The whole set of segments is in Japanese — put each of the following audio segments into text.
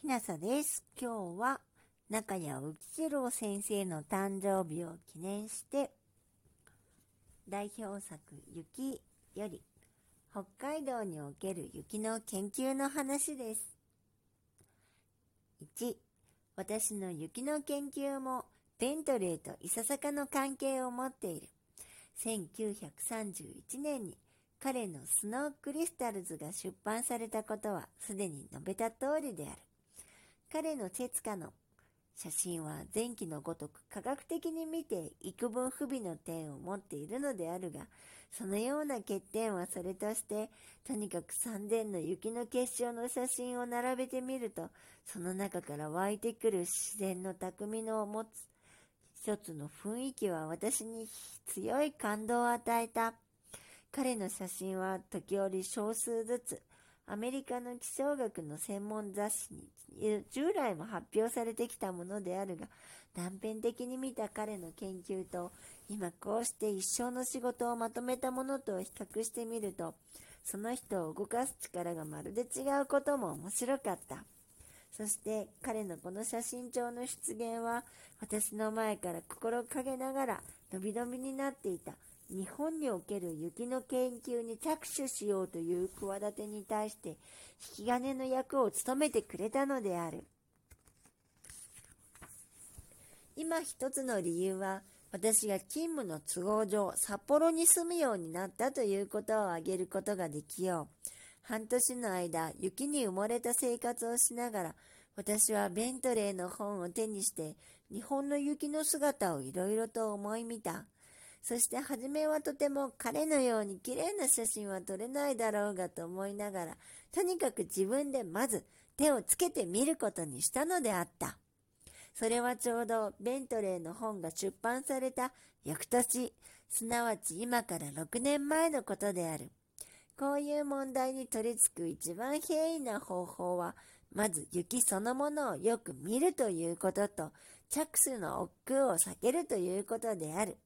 きなさです。今日は中谷浮次郎先生の誕生日を記念して代表作雪より北海道における雪の研究の話です。1私の雪の研究もベントレーといささかの関係を持っている。1931年に彼のスノークリスタルズが出版されたことはすでに述べた通りである。彼のチェツカの写真は前期のごとく科学的に見て幾分不備の点を持っているのであるが、そのような欠点はそれとして、とにかく3年の雪の結晶の写真を並べてみると、その中から湧いてくる自然の匠の持つ一つの雰囲気は私に強い感動を与えた。彼の写真は時折少数ずつアメリカの気象学の専門雑誌に従来も発表されてきたものであるが、断片的に見た彼の研究と、今こうして一生の仕事をまとめたものと比較してみると、その人を動かす力がまるで違うことも面白かった。そして彼のこの写真帳の出現は、私の前から心陰ながら伸び伸びになっていた。日本における雪の研究に着手しようという企てに対して引き金の役を務めてくれたのである。今一つの理由は私が勤務の都合上札幌に住むようになったということを挙げることができよう。半年の間雪に埋もれた生活をしながら私はベントレーの本を手にして日本の雪の姿をいろいろと思い見た。そして初めはとても彼のように綺麗な写真は撮れないだろうがと思いながら、とにかく自分でまず手をつけてみることにしたのであった。それはちょうどベントレーの本が出版された翌年、すなわち今から6年前のことである。こういう問題に取り付く一番平易な方法は、まず雪そのものをよく見るということと、着手の億劫を避けるということである。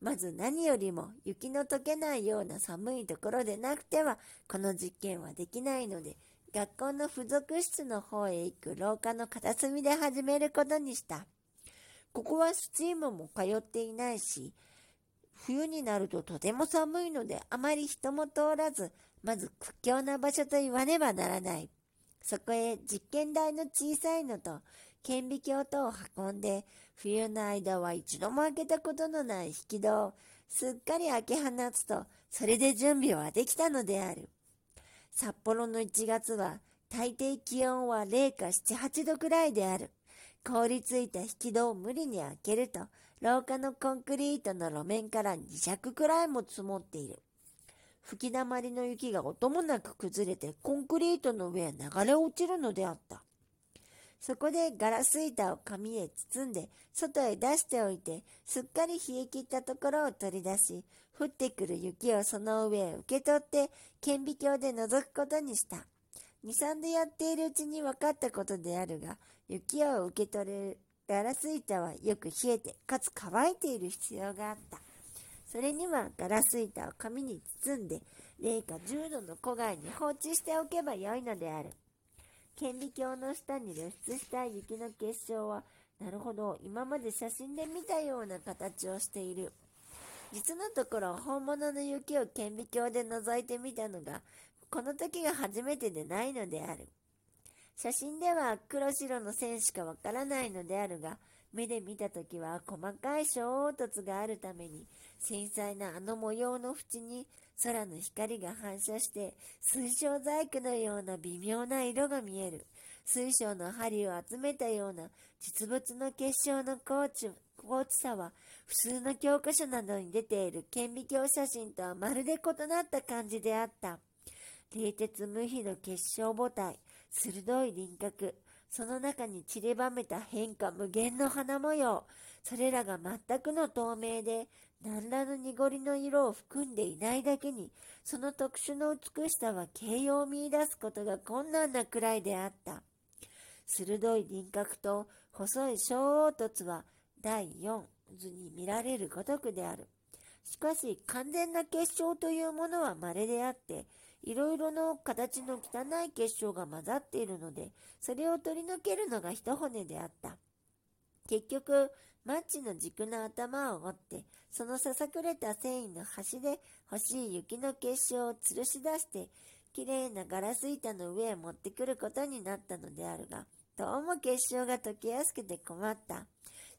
まず何よりも雪の溶けないような寒いところでなくてはこの実験はできないので学校の付属室の方へ行く廊下の片隅で始めることにした。ここはスチームも通っていないし、冬になるととても寒いのであまり人も通らず、まず屈強な場所と言わねばならない。そこへ実験台の小さいのと顕微鏡等を運んで、冬の間は一度も開けたことのない引き戸をすっかり開け放つと、それで準備はできたのである。札幌の1月は大抵気温は0か7、8度くらいである。凍りついた引き戸を無理に開けると、廊下のコンクリートの路面から2尺くらいも積もっている。吹き溜まりの雪が音もなく崩れてコンクリートの上へ流れ落ちるのであった。そこでガラス板を紙へ包んで外へ出しておいて、すっかり冷え切ったところを取り出し、降ってくる雪をその上へ受け取って顕微鏡で覗くことにした。2、3でやっているうちに分かったことであるが、雪を受け取るガラス板はよく冷えて、かつ乾いている必要があった。それにはガラス板を紙に包んで、零下10度の戸外に放置しておけばよいのである。顕微鏡の下に露出した雪の結晶は、なるほど、今まで写真で見たような形をしている。実のところ、本物の雪を顕微鏡で覗いてみたのが、この時が初めてでないのである。写真では黒白の線しかわからないのであるが、目で見た時は細かい小凹凸があるために、繊細なあの模様の縁に空の光が反射して水晶細工のような微妙な色が見える。水晶の針を集めたような実物の結晶の高知高知さは普通の教科書などに出ている顕微鏡写真とはまるで異なった感じであった。冷徹無比の結晶母体、鋭い輪郭、その中に散りばめた変化無限の花模様、それらが全くの透明で、何らの濁りの色を含んでいないだけに、その特殊な美しさは形容を見出すことが困難なくらいであった。鋭い輪郭と細い小凹凸は第4図に見られるごとくである。しかし完全な結晶というものは稀であって、いろいろの形の汚い結晶が混ざっているので、それを取り除けるのが一骨であった。結局、マッチの軸の頭を折って、そのささくれた繊維の端で欲しい雪の結晶を吊るし出して、きれいなガラス板の上へ持ってくることになったのであるが、どうも結晶が溶けやすくて困った。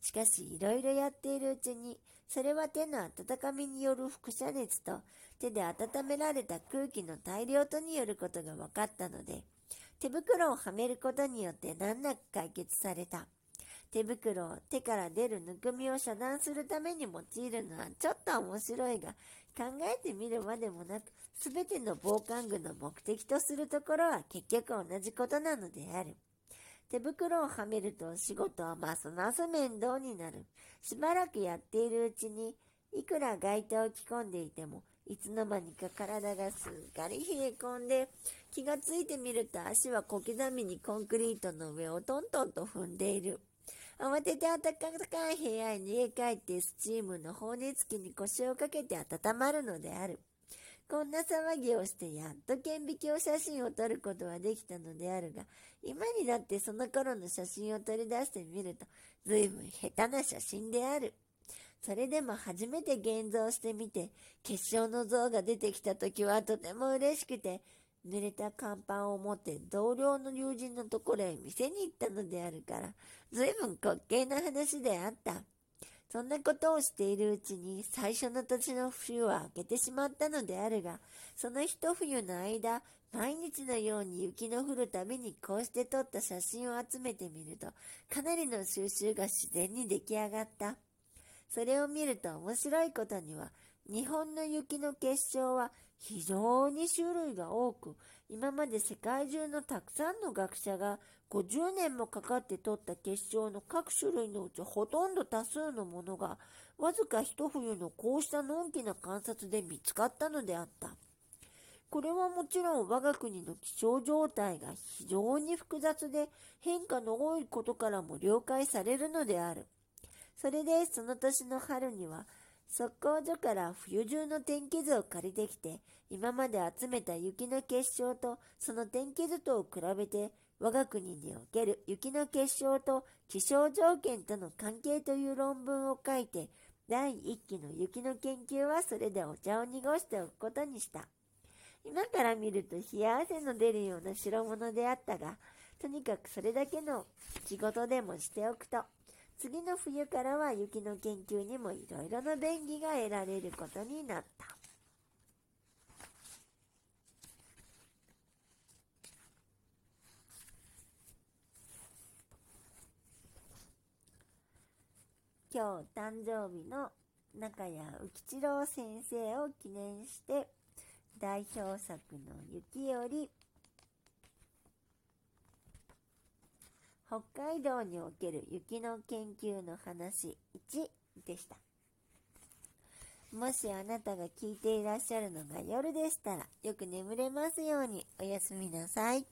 しかし、いろいろやっているうちに、それは手の温かみによる輻射熱と、手で温められた空気の大量とによることが分かったので、手袋をはめることによって難なく解決された。手袋を手から出るぬくみを遮断するために用いるのはちょっと面白いが、考えてみるまでもなく、すべての防寒具の目的とするところは結局同じことなのである。手袋をはめると仕事はますます面倒になる。しばらくやっているうちに、いくら外套を着込んでいても、いつの間にか体がすっかり冷え込んで、気がついてみると足は小刻みにコンクリートの上をトントンと踏んでいる。慌てて暖かい部屋へ逃げ帰ってスチームの放熱器に腰をかけて温まるのである。こんな騒ぎをしてやっと顕微鏡写真を撮ることはできたのであるが、今になってその頃の写真を取り出してみると、随分下手な写真である。それでも初めて現像してみて、結晶の像が出てきた時はとても嬉しくて、濡れた甲板を持って同僚の友人のところへ店に行ったのであるから、随分滑稽な話であった。そんなことをしているうちに最初の年の冬は明けてしまったのであるが、その一冬の間、毎日のように雪の降るたびにこうして撮った写真を集めてみると、かなりの収集が自然に出来上がった。それを見ると面白いことには、日本の雪の結晶は非常に種類が多く、今まで世界中のたくさんの学者が50年もかかって取った結晶の各種類のうちほとんど多数のものが、わずか一冬のこうしたのんきな観察で見つかったのであった。これはもちろん我が国の気象状態が非常に複雑で変化の多いことからも了解されるのである。それでその年の春には測候所から冬中の天気図を借りてきて、今まで集めた雪の結晶とその天気図とを比べて我が国における雪の結晶と気象条件との関係という論文を書いて、第1期の雪の研究はそれでお茶を濁しておくことにした。今から見ると冷や汗の出るような代物であったが、とにかくそれだけの仕事でもしておくと、次の冬からは雪の研究にもいろいろな便宜が得られることになった。今日誕生日の中谷浮吉郎先生を記念して代表作の雪より北海道における雪の研究の話1でした。もしあなたが聞いていらっしゃるのが夜でしたらよく眠れますようにおやすみなさい。